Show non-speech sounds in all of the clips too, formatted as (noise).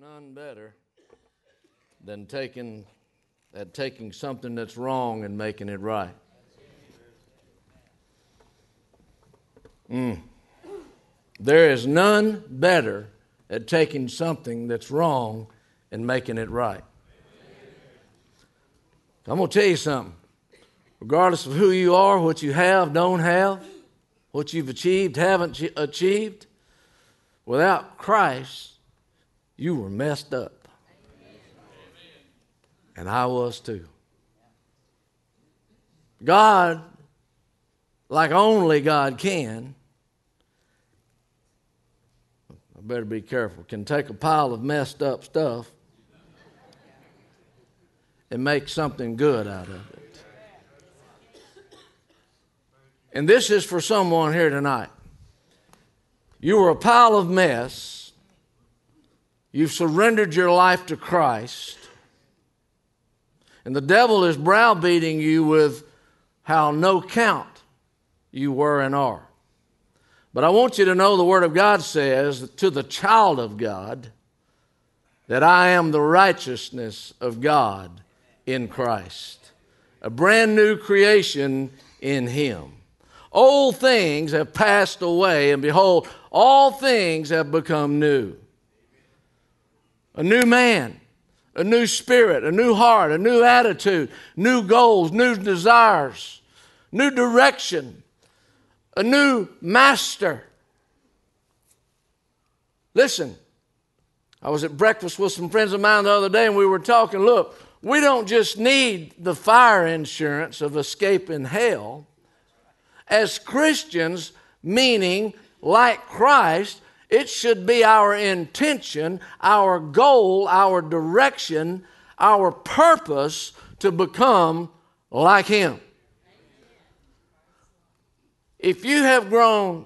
none better than taking at taking something that's wrong and making it right. Mm. There is none better at taking something that's wrong and making it right. I'm going to tell you something. Regardless of who you are, what you have, don't have, what you've achieved, haven't achieved, without Christ, you were messed up. And I was too. God, like only God can, I better be careful, can take a pile of messed up stuff and make something good out of it. And this is for someone here tonight. You were a pile of mess You've surrendered your life to Christ. And the devil is browbeating you with how no count you were and are. But I want you to know the Word of God says to the child of God that I am the righteousness of God in Christ, a brand new creation in Him. Old things have passed away, and behold, all things have become new a new man, a new spirit, a new heart, a new attitude, new goals, new desires, new direction, a new master. Listen, I was at breakfast with some friends of mine the other day and we were talking. Look, we don't just need the fire insurance of escaping hell. As Christians, meaning like Christ, it should be our intention, our goal, our direction, our purpose to become like Him. If you have grown,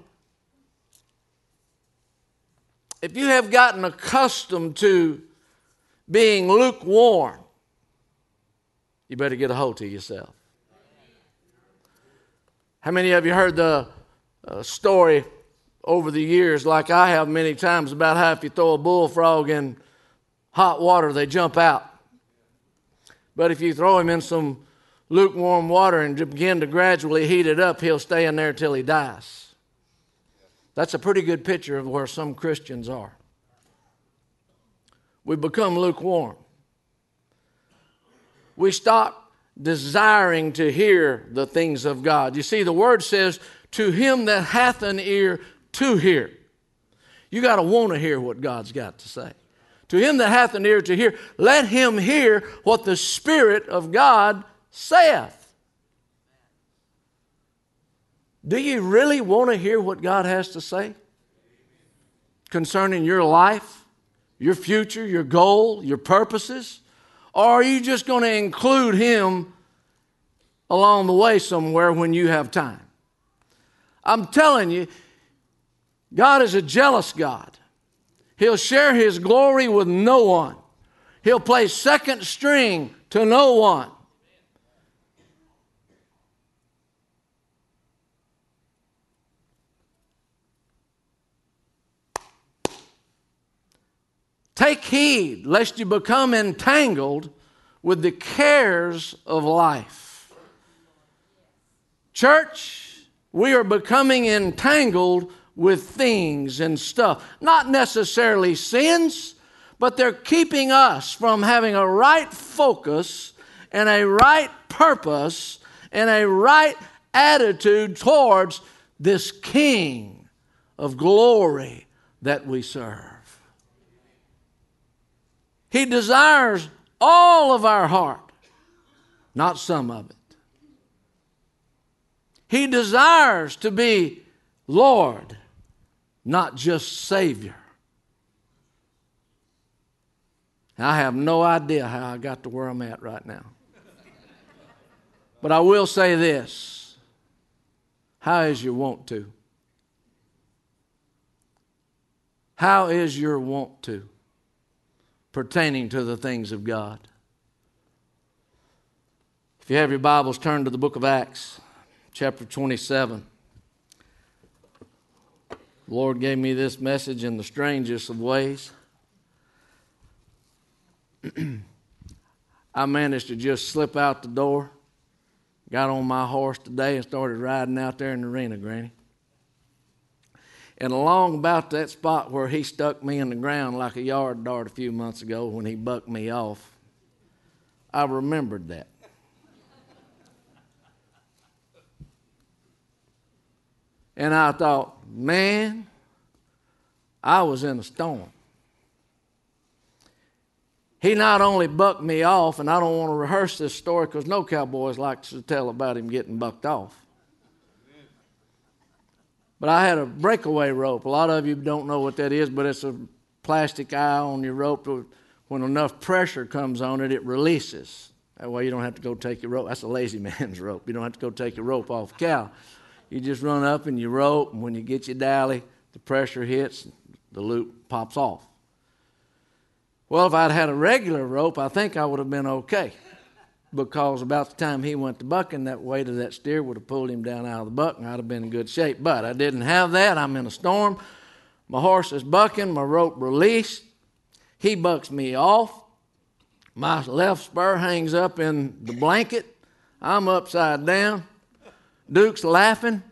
if you have gotten accustomed to being lukewarm, you better get a hold to yourself. How many of you heard the uh, story over the years, like I have many times, about how if you throw a bullfrog in hot water, they jump out. But if you throw him in some lukewarm water and begin to gradually heat it up, he'll stay in there till he dies. That's a pretty good picture of where some Christians are. We become lukewarm. We stop desiring to hear the things of God. You see, the word says, To him that hath an ear to hear. You got to want to hear what God's got to say. To him that hath an ear to hear, let him hear what the Spirit of God saith. Do you really want to hear what God has to say concerning your life, your future, your goal, your purposes? Or are you just going to include Him along the way somewhere when you have time? I'm telling you, God is a jealous God. He'll share his glory with no one. He'll play second string to no one. Take heed lest you become entangled with the cares of life. Church, we are becoming entangled with things and stuff. Not necessarily sins, but they're keeping us from having a right focus and a right purpose and a right attitude towards this King of glory that we serve. He desires all of our heart, not some of it. He desires to be Lord not just Savior. I have no idea how I got to where I'm at right now. But I will say this How is your want to? How is your want to pertaining to the things of God? If you have your Bibles, turn to the book of Acts, chapter 27. The Lord gave me this message in the strangest of ways. (clears throat) I managed to just slip out the door, got on my horse today, and started riding out there in the arena, Granny. And along about that spot where he stuck me in the ground like a yard dart a few months ago when he bucked me off, I remembered that. And I thought, man, I was in a storm. He not only bucked me off, and I don't want to rehearse this story because no cowboys like to tell about him getting bucked off. But I had a breakaway rope. A lot of you don't know what that is, but it's a plastic eye on your rope. When enough pressure comes on it, it releases. That way you don't have to go take your rope. That's a lazy (laughs) man's rope. You don't have to go take your rope off cow. You just run up and you rope, and when you get your dally, the pressure hits, the loop pops off. Well, if I'd had a regular rope, I think I would have been okay. Because about the time he went to bucking, that weight of that steer would have pulled him down out of the buck, and I'd have been in good shape. But I didn't have that. I'm in a storm. My horse is bucking, my rope released. He bucks me off. My left spur hangs up in the blanket. I'm upside down. Duke's laughing.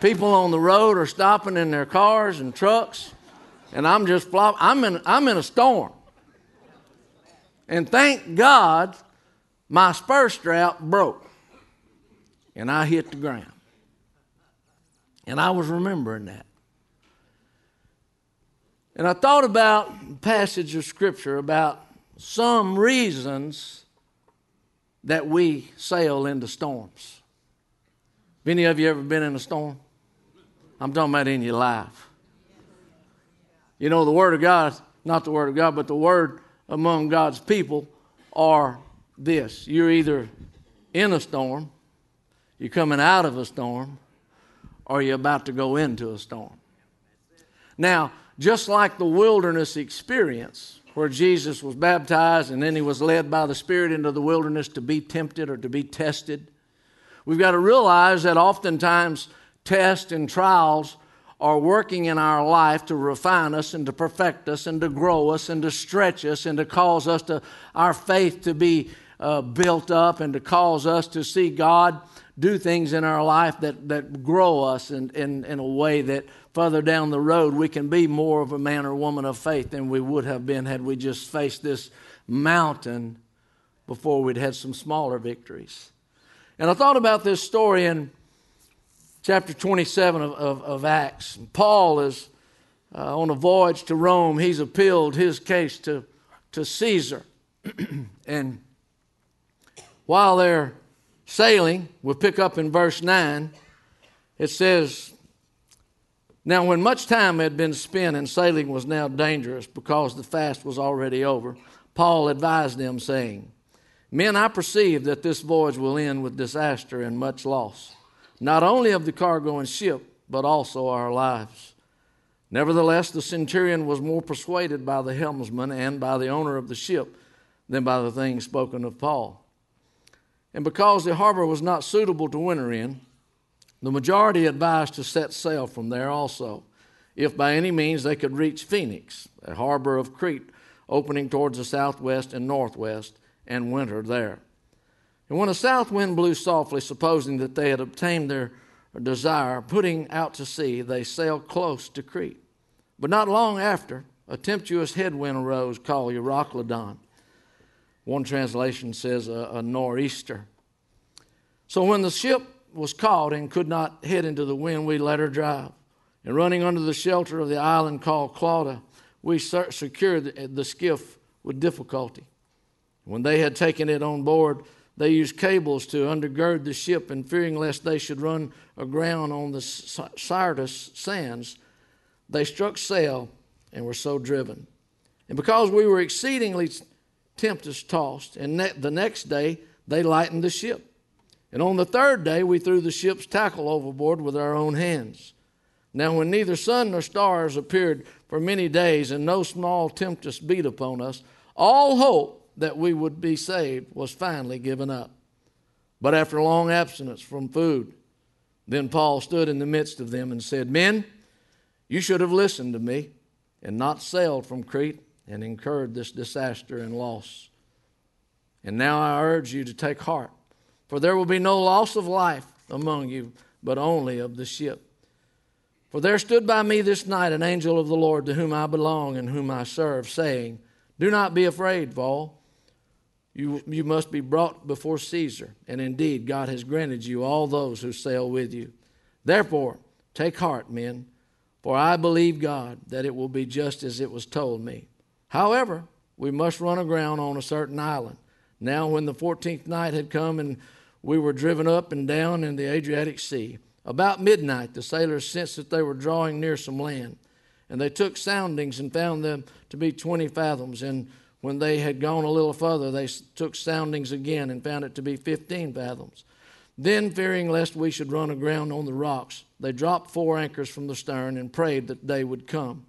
People on the road are stopping in their cars and trucks, and I'm just flopping. I'm in, I'm in a storm. And thank God my spur strap broke, and I hit the ground. And I was remembering that. And I thought about passage of Scripture about some reasons that we sail into storms. Have any of you ever been in a storm? I'm talking about in your life. You know, the Word of God, not the Word of God, but the Word among God's people are this you're either in a storm, you're coming out of a storm, or you're about to go into a storm. Now, just like the wilderness experience, where Jesus was baptized and then he was led by the Spirit into the wilderness to be tempted or to be tested, We've got to realize that oftentimes tests and trials are working in our life to refine us and to perfect us and to grow us and to stretch us and to cause us to our faith to be uh, built up and to cause us to see God do things in our life that, that grow us in, in, in a way that further down the road we can be more of a man or woman of faith than we would have been had we just faced this mountain before we'd had some smaller victories. And I thought about this story in chapter 27 of, of, of Acts. Paul is uh, on a voyage to Rome. He's appealed his case to, to Caesar. (clears throat) and while they're sailing, we'll pick up in verse 9. It says, Now, when much time had been spent and sailing was now dangerous because the fast was already over, Paul advised them, saying, Men, I perceive that this voyage will end with disaster and much loss, not only of the cargo and ship, but also our lives. Nevertheless, the centurion was more persuaded by the helmsman and by the owner of the ship than by the things spoken of Paul. And because the harbor was not suitable to winter in, the majority advised to set sail from there also, if by any means they could reach Phoenix, a harbor of Crete opening towards the southwest and northwest and winter there. And when a south wind blew softly, supposing that they had obtained their desire, putting out to sea, they sailed close to Crete. But not long after, a tempestuous headwind arose called Euroclydon. One translation says a, a nor'easter. So when the ship was caught and could not head into the wind, we let her drive. And running under the shelter of the island called Clauda, we secured the skiff with difficulty. When they had taken it on board, they used cables to undergird the ship, and fearing lest they should run aground on the Syrtis sands, they struck sail and were so driven. And because we were exceedingly tempest tossed, and ne- the next day they lightened the ship. And on the third day we threw the ship's tackle overboard with our own hands. Now, when neither sun nor stars appeared for many days, and no small tempest beat upon us, all hope that we would be saved was finally given up. But after long abstinence from food, then Paul stood in the midst of them and said, Men, you should have listened to me and not sailed from Crete and incurred this disaster and loss. And now I urge you to take heart, for there will be no loss of life among you, but only of the ship. For there stood by me this night an angel of the Lord to whom I belong and whom I serve, saying, Do not be afraid, Paul. You, you must be brought before Caesar, and indeed God has granted you all those who sail with you. Therefore, take heart, men, for I believe God that it will be just as it was told me. However, we must run aground on a certain island. Now, when the fourteenth night had come and we were driven up and down in the Adriatic Sea, about midnight the sailors sensed that they were drawing near some land. And they took soundings and found them to be twenty fathoms. And when they had gone a little further, they took soundings again and found it to be fifteen fathoms. Then, fearing lest we should run aground on the rocks, they dropped four anchors from the stern and prayed that day would come.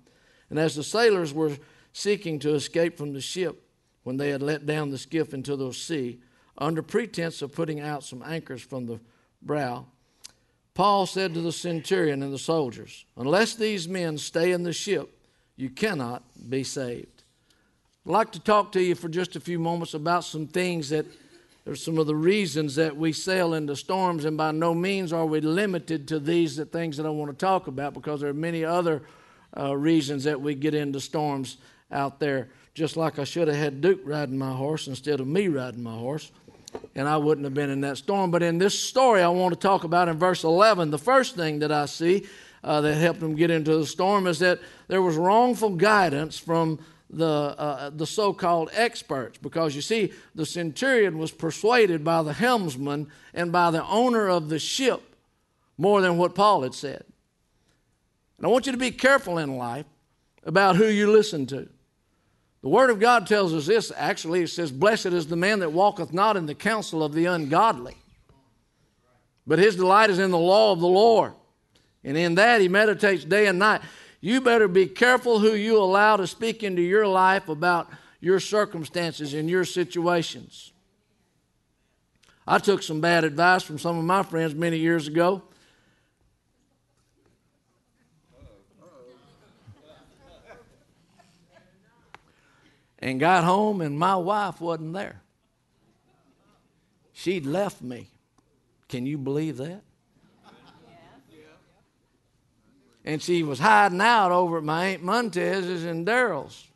And as the sailors were seeking to escape from the ship when they had let down the skiff into the sea, under pretense of putting out some anchors from the brow. Paul said to the centurion and the soldiers, Unless these men stay in the ship, you cannot be saved. I'd like to talk to you for just a few moments about some things that are some of the reasons that we sail into storms, and by no means are we limited to these the things that I want to talk about because there are many other uh, reasons that we get into storms out there, just like I should have had Duke riding my horse instead of me riding my horse, and I wouldn't have been in that storm. But in this story, I want to talk about in verse 11, the first thing that I see uh, that helped them get into the storm is that there was wrongful guidance from the, uh, the so called experts. Because you see, the centurion was persuaded by the helmsman and by the owner of the ship more than what Paul had said. And I want you to be careful in life about who you listen to. The Word of God tells us this actually, it says, Blessed is the man that walketh not in the counsel of the ungodly, but his delight is in the law of the Lord. And in that he meditates day and night. You better be careful who you allow to speak into your life about your circumstances and your situations. I took some bad advice from some of my friends many years ago. and got home, and my wife wasn't there. She'd left me. Can you believe that? And she was hiding out over at my Aunt Montez's and Daryl's.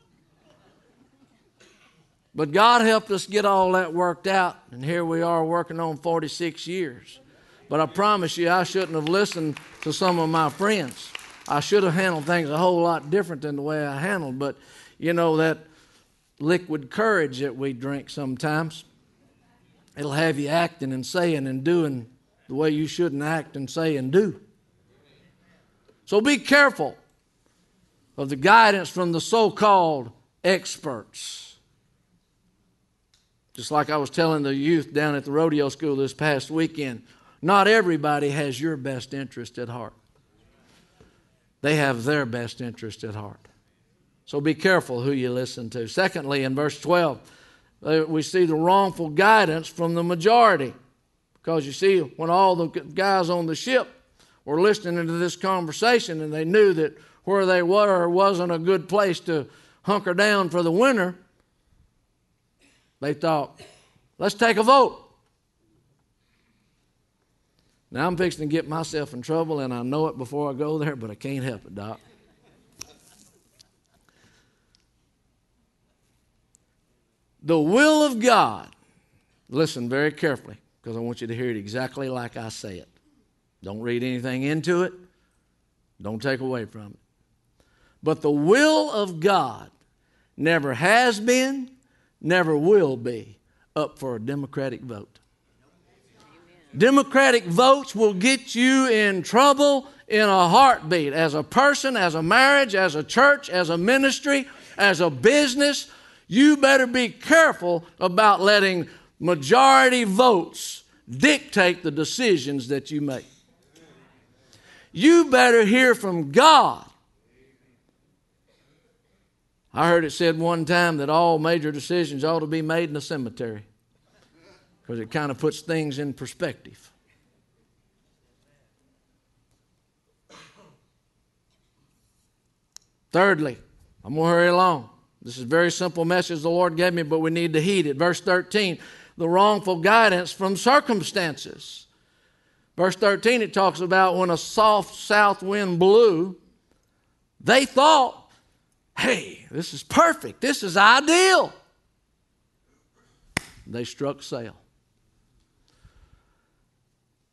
But God helped us get all that worked out, and here we are working on 46 years. But I promise you, I shouldn't have listened to some of my friends. I should have handled things a whole lot different than the way I handled. But you know, that liquid courage that we drink sometimes. It'll have you acting and saying and doing the way you shouldn't act and say and do. So be careful of the guidance from the so called experts. Just like I was telling the youth down at the rodeo school this past weekend, not everybody has your best interest at heart. They have their best interest at heart. So be careful who you listen to. Secondly, in verse 12, uh, we see the wrongful guidance from the majority. Because you see, when all the guys on the ship were listening to this conversation and they knew that where they were wasn't a good place to hunker down for the winter, they thought, let's take a vote. Now I'm fixing to get myself in trouble, and I know it before I go there, but I can't help it, Doc. The will of God, listen very carefully because I want you to hear it exactly like I say it. Don't read anything into it, don't take away from it. But the will of God never has been, never will be up for a Democratic vote. Democratic votes will get you in trouble in a heartbeat as a person, as a marriage, as a church, as a ministry, as a business. You better be careful about letting majority votes dictate the decisions that you make. You better hear from God. I heard it said one time that all major decisions ought to be made in a cemetery because it kind of puts things in perspective. Thirdly, I'm going to hurry along. This is a very simple message the Lord gave me, but we need to heed it. Verse 13 the wrongful guidance from circumstances. Verse 13, it talks about when a soft south wind blew, they thought, hey, this is perfect, this is ideal. They struck sail.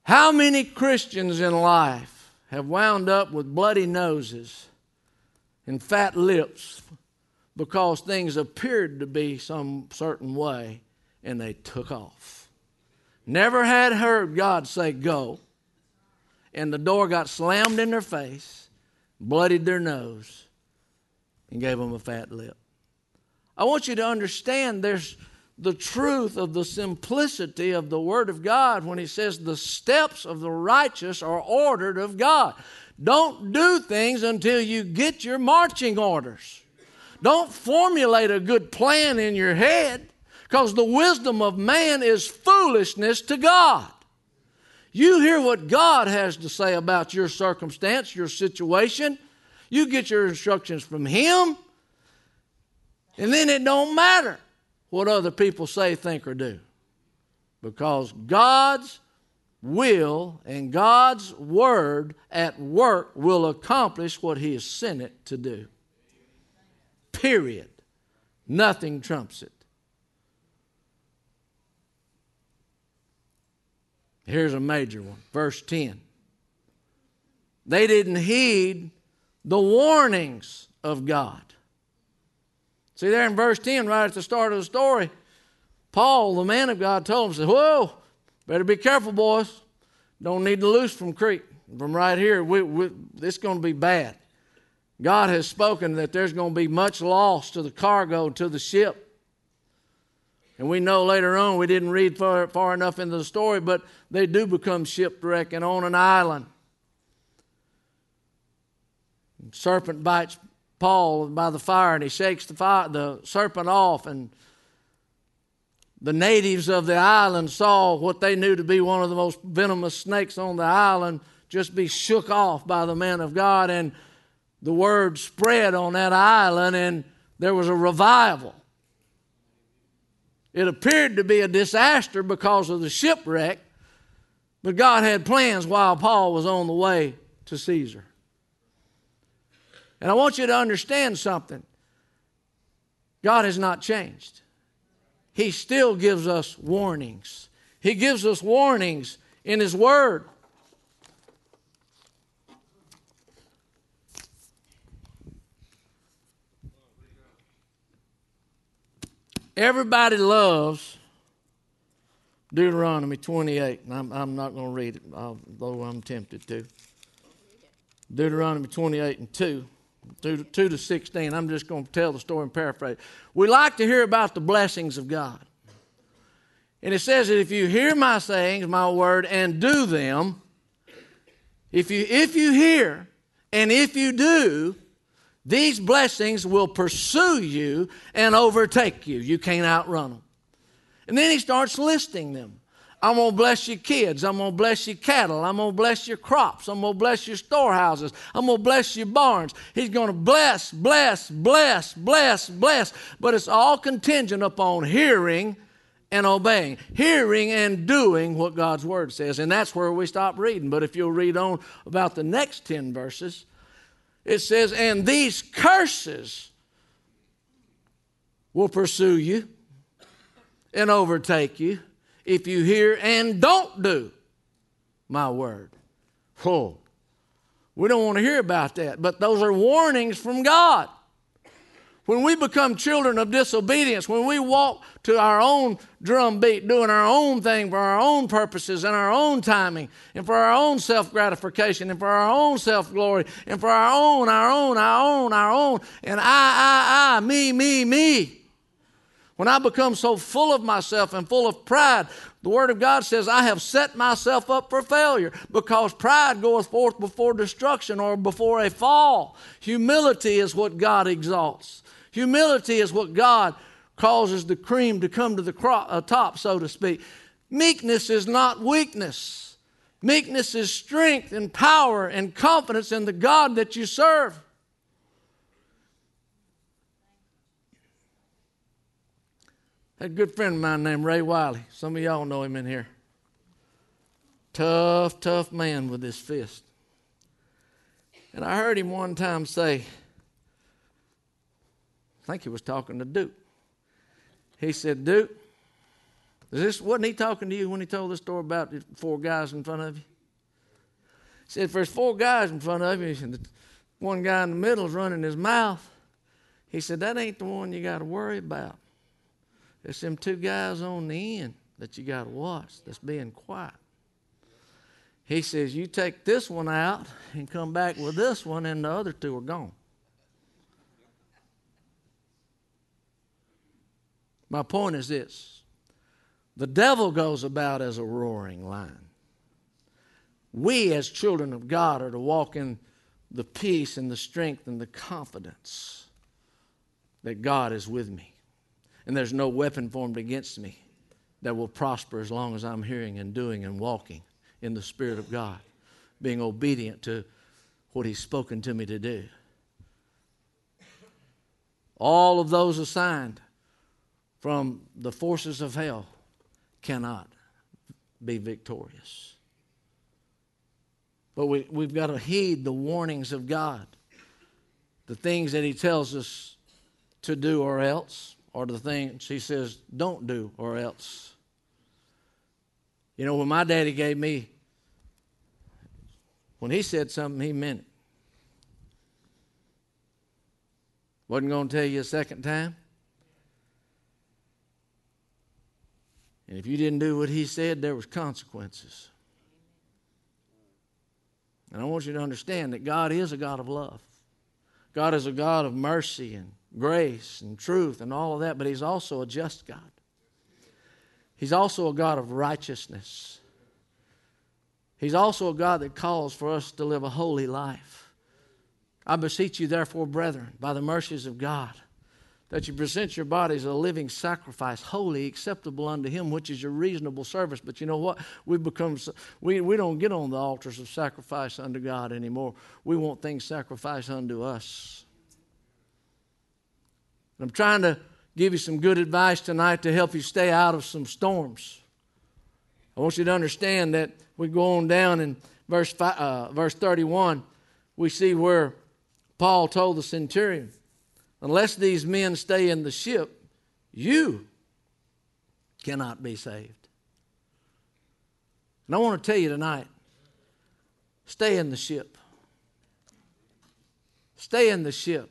How many Christians in life have wound up with bloody noses and fat lips because things appeared to be some certain way and they took off? Never had heard God say go, and the door got slammed in their face, bloodied their nose, and gave them a fat lip. I want you to understand there's the truth of the simplicity of the Word of God when He says the steps of the righteous are ordered of God. Don't do things until you get your marching orders. Don't formulate a good plan in your head because the wisdom of man is foolishness to God. You hear what God has to say about your circumstance, your situation. You get your instructions from Him, and then it don't matter what other people say, think, or do. Because God's will and God's word at work will accomplish what He has sent it to do. Period. Nothing trumps it. Here's a major one. Verse 10. They didn't heed the warnings of God. See, there in verse 10, right at the start of the story, Paul, the man of God, told him, said, Whoa, better be careful, boys. Don't need to loose from Crete. From right here, we, we, it's going to be bad. God has spoken that there's going to be much loss to the cargo, to the ship. And we know later on, we didn't read far, far enough into the story, but they do become shipwrecked and on an island. Serpent bites Paul by the fire and he shakes the, fire, the serpent off. And the natives of the island saw what they knew to be one of the most venomous snakes on the island just be shook off by the man of God. And the word spread on that island and there was a revival. It appeared to be a disaster because of the shipwreck, but God had plans while Paul was on the way to Caesar. And I want you to understand something God has not changed. He still gives us warnings. He gives us warnings in His Word. Everybody loves Deuteronomy 28, and I'm, I'm not going to read it, although I'm tempted to. Deuteronomy 28 and 2. 2 to, 2 to 16. I'm just going to tell the story and paraphrase. We like to hear about the blessings of God. And it says that if you hear my sayings, my word, and do them, if you, if you hear and if you do, these blessings will pursue you and overtake you. You can't outrun them. And then he starts listing them. I'm going to bless your kids. I'm going to bless your cattle. I'm going to bless your crops. I'm going to bless your storehouses. I'm going to bless your barns. He's going to bless, bless, bless, bless, bless. But it's all contingent upon hearing and obeying, hearing and doing what God's word says. And that's where we stop reading. But if you'll read on about the next 10 verses, it says, And these curses will pursue you and overtake you if you hear and don't do my word. Oh, we don't want to hear about that, but those are warnings from God. When we become children of disobedience, when we walk to our own drumbeat, doing our own thing for our own purposes and our own timing, and for our own self gratification, and for our own self glory, and for our own, our own, our own, our own, and I, I, I, me, me, me. When I become so full of myself and full of pride, the Word of God says, I have set myself up for failure because pride goeth forth before destruction or before a fall. Humility is what God exalts. Humility is what God causes the cream to come to the uh, top, so to speak. Meekness is not weakness. Meekness is strength and power and confidence in the God that you serve. Had a good friend of mine named Ray Wiley. Some of y'all know him in here. Tough, tough man with his fist. And I heard him one time say, think he was talking to Duke. He said, Duke, is this wasn't he talking to you when he told the story about the four guys in front of you? He said, if there's four guys in front of you, and one guy in the middle is running his mouth, he said, that ain't the one you got to worry about. It's them two guys on the end that you got to watch that's being quiet. He says, You take this one out and come back with this one, and the other two are gone. My point is this the devil goes about as a roaring lion. We, as children of God, are to walk in the peace and the strength and the confidence that God is with me. And there's no weapon formed against me that will prosper as long as I'm hearing and doing and walking in the Spirit of God, being obedient to what He's spoken to me to do. All of those assigned from the forces of hell cannot be victorious. But we, we've got to heed the warnings of God, the things that He tells us to do or else, or the things He says don't do or else. You know, when my daddy gave me, when he said something, he meant it. Wasn't going to tell you a second time. And if you didn't do what he said, there was consequences. And I want you to understand that God is a God of love. God is a God of mercy and grace and truth and all of that, but He's also a just God. He's also a God of righteousness. He's also a God that calls for us to live a holy life. I beseech you, therefore, brethren, by the mercies of God, that you present your bodies a living sacrifice, holy, acceptable unto Him, which is your reasonable service. But you know what? We become we, we don't get on the altars of sacrifice unto God anymore. We want things sacrificed unto us. And I'm trying to give you some good advice tonight to help you stay out of some storms. I want you to understand that we go on down in verse, five, uh, verse 31, we see where Paul told the centurion, Unless these men stay in the ship, you cannot be saved. And I want to tell you tonight stay in the ship. Stay in the ship.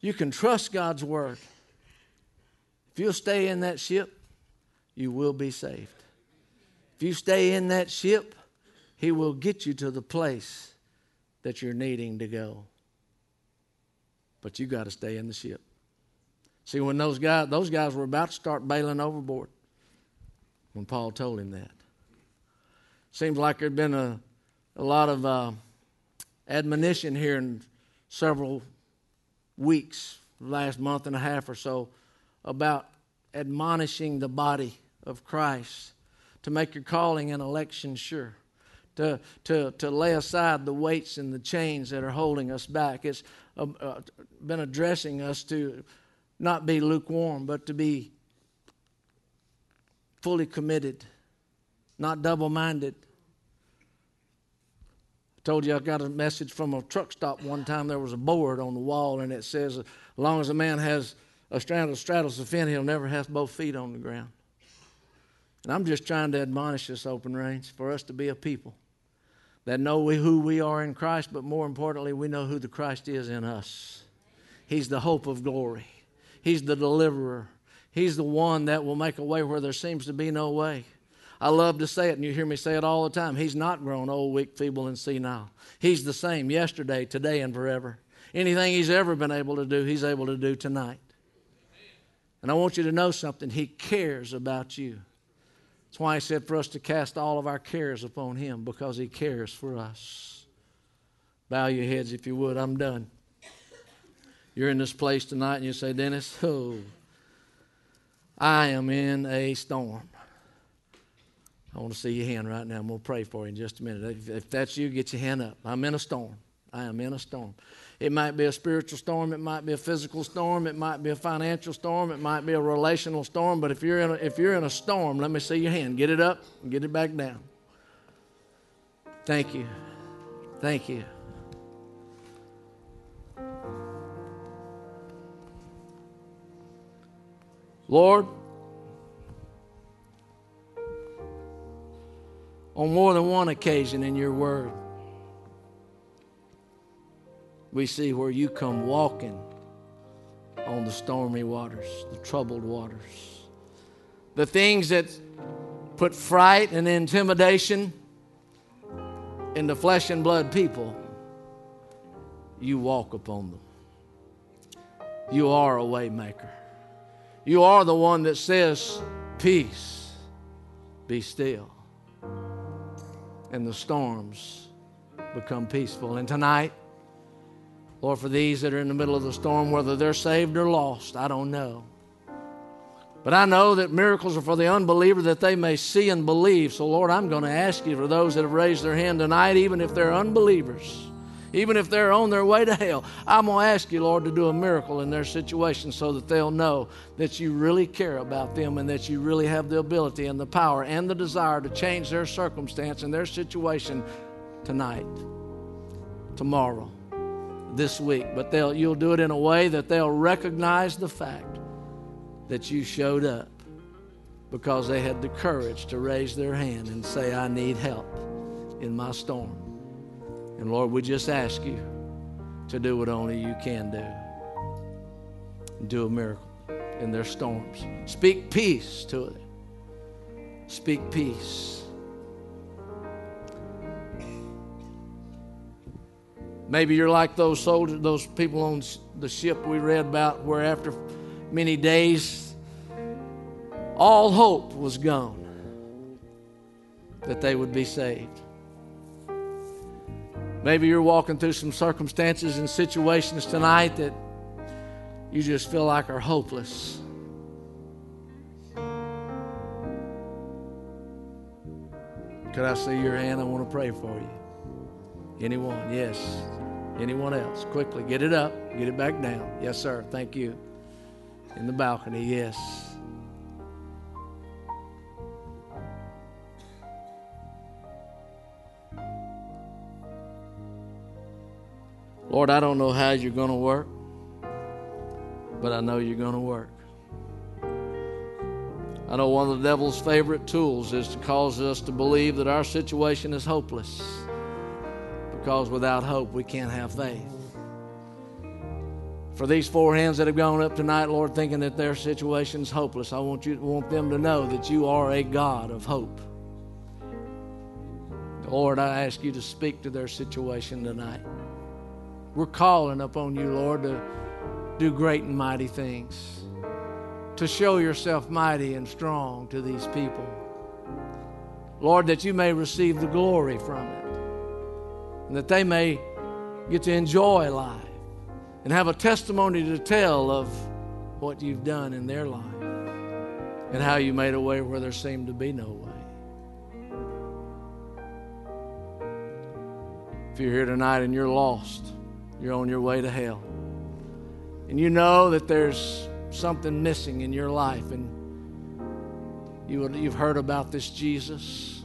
You can trust God's word. If you'll stay in that ship, you will be saved. If you stay in that ship, He will get you to the place that you're needing to go. But you got to stay in the ship. See, when those guys, those guys were about to start bailing overboard, when Paul told him that. Seems like there'd been a, a lot of uh, admonition here in several weeks, last month and a half or so, about admonishing the body of Christ to make your calling and election sure. To, to, to lay aside the weights and the chains that are holding us back. It's uh, been addressing us to not be lukewarm, but to be fully committed, not double minded. I told you I got a message from a truck stop one time. There was a board on the wall, and it says, As long as a man has a strand of straddles the fin, he'll never have both feet on the ground. And I'm just trying to admonish this Open Range, for us to be a people that know who we are in Christ, but more importantly, we know who the Christ is in us. He's the hope of glory, He's the deliverer, He's the one that will make a way where there seems to be no way. I love to say it, and you hear me say it all the time. He's not grown old, weak, feeble, and senile. He's the same yesterday, today, and forever. Anything He's ever been able to do, He's able to do tonight. And I want you to know something. He cares about you. That's why he said for us to cast all of our cares upon him because he cares for us. Bow your heads if you would. I'm done. You're in this place tonight and you say, Dennis, oh, I am in a storm. I want to see your hand right now. I'm going to pray for you in just a minute. If, if that's you, get your hand up. I'm in a storm. I am in a storm. It might be a spiritual storm, it might be a physical storm, it might be a financial storm, it might be a relational storm. But if you're in a, if you're in a storm, let me see your hand. Get it up and get it back down. Thank you. Thank you. Lord, on more than one occasion in your word, we see where you come walking on the stormy waters, the troubled waters. The things that put fright and intimidation into flesh and blood people, you walk upon them. You are a waymaker. You are the one that says, Peace, be still. And the storms become peaceful. And tonight, Lord, for these that are in the middle of the storm, whether they're saved or lost, I don't know. But I know that miracles are for the unbeliever that they may see and believe. So, Lord, I'm going to ask you for those that have raised their hand tonight, even if they're unbelievers even if they're on their way to hell. I'm going to ask you, Lord, to do a miracle in their situation so that they'll know that you really care about them and that you really have the ability and the power and the desire to change their circumstance and their situation tonight, tomorrow, this week. But they'll, you'll do it in a way that they'll recognize the fact that you showed up because they had the courage to raise their hand and say, I need help in my storm. And Lord, we just ask you to do what only you can do. Do a miracle in their storms. Speak peace to it. Speak peace. Maybe you're like those soldiers, those people on the ship we read about, where after many days, all hope was gone that they would be saved. Maybe you're walking through some circumstances and situations tonight that you just feel like are hopeless. Could I see your hand? I want to pray for you. Anyone? Yes. Anyone else? Quickly, get it up, get it back down. Yes, sir. Thank you. In the balcony, yes. Lord, I don't know how you're going to work, but I know you're going to work. I know one of the devil's favorite tools is to cause us to believe that our situation is hopeless because without hope we can't have faith. For these four hands that have gone up tonight, Lord, thinking that their situation is hopeless, I want you want them to know that you are a God of hope. Lord, I ask you to speak to their situation tonight. We're calling upon you, Lord, to do great and mighty things, to show yourself mighty and strong to these people. Lord, that you may receive the glory from it, and that they may get to enjoy life and have a testimony to tell of what you've done in their life and how you made a way where there seemed to be no way. If you're here tonight and you're lost, you're on your way to hell. And you know that there's something missing in your life, and you, you've heard about this Jesus,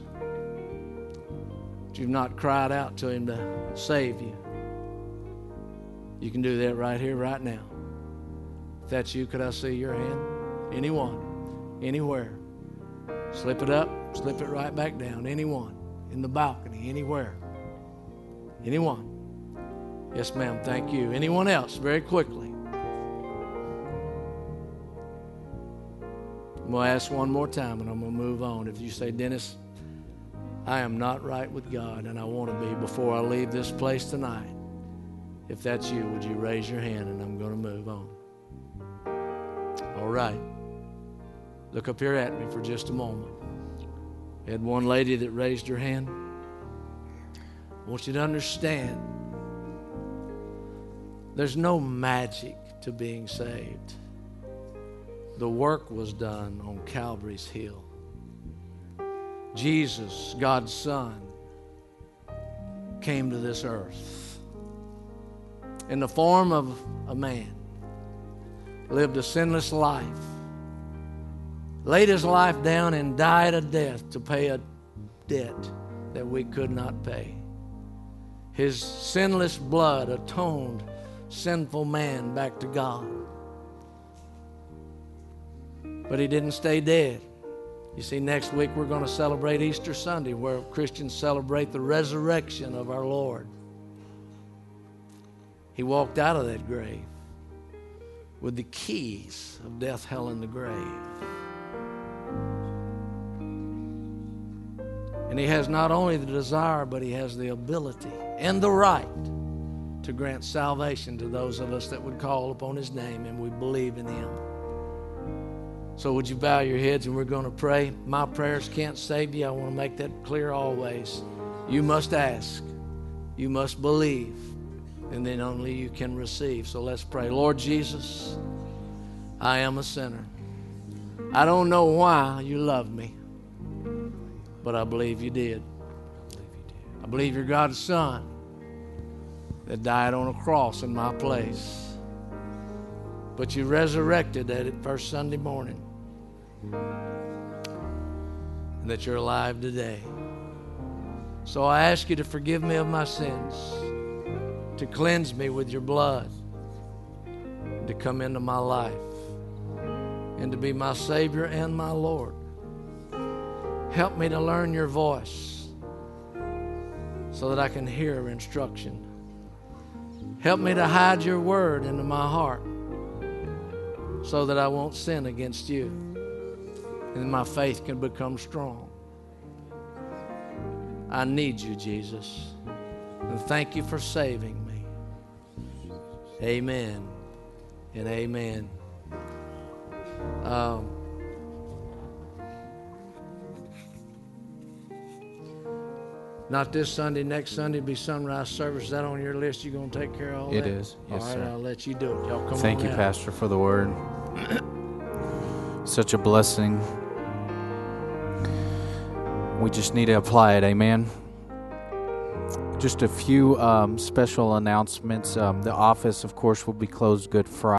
but you've not cried out to him to save you. You can do that right here, right now. If that's you, could I see your hand? Anyone, anywhere. Slip it up, slip it right back down. Anyone, in the balcony, anywhere. Anyone. Yes, ma'am. Thank you. Anyone else? Very quickly. I'm going to ask one more time and I'm going to move on. If you say, Dennis, I am not right with God and I want to be before I leave this place tonight. If that's you, would you raise your hand and I'm going to move on? All right. Look up here at me for just a moment. We had one lady that raised her hand. I want you to understand there's no magic to being saved. The work was done on Calvary's Hill. Jesus, God's Son, came to this earth. in the form of a man, lived a sinless life, laid his life down, and died a death to pay a debt that we could not pay. His sinless blood atoned sinful man back to God. But he didn't stay dead. You see, next week we're going to celebrate Easter Sunday, where Christians celebrate the resurrection of our Lord. He walked out of that grave with the keys of death, hell, and the grave. And he has not only the desire, but he has the ability and the right to grant salvation to those of us that would call upon his name and we believe in him. So, would you bow your heads and we're going to pray? My prayers can't save you. I want to make that clear always. You must ask, you must believe, and then only you can receive. So, let's pray. Lord Jesus, I am a sinner. I don't know why you love me, but I believe you did. I believe you're God's Son that died on a cross in my place. But you resurrected that first Sunday morning. And that you're alive today. So I ask you to forgive me of my sins, to cleanse me with your blood, to come into my life, and to be my Savior and my Lord. Help me to learn your voice so that I can hear instruction. Help me to hide your word into my heart so that I won't sin against you and my faith can become strong. I need you, Jesus. And thank you for saving me. Amen and amen. Um, not this Sunday, next Sunday be sunrise service. Is that on your list? You're gonna take care of all It that? is. Yes, all right, sir. I'll let you do it. Y'all come Thank you, out. Pastor, for the word. Such a blessing. We just need to apply it. Amen. Just a few um, special announcements. Um, the office, of course, will be closed Good Friday.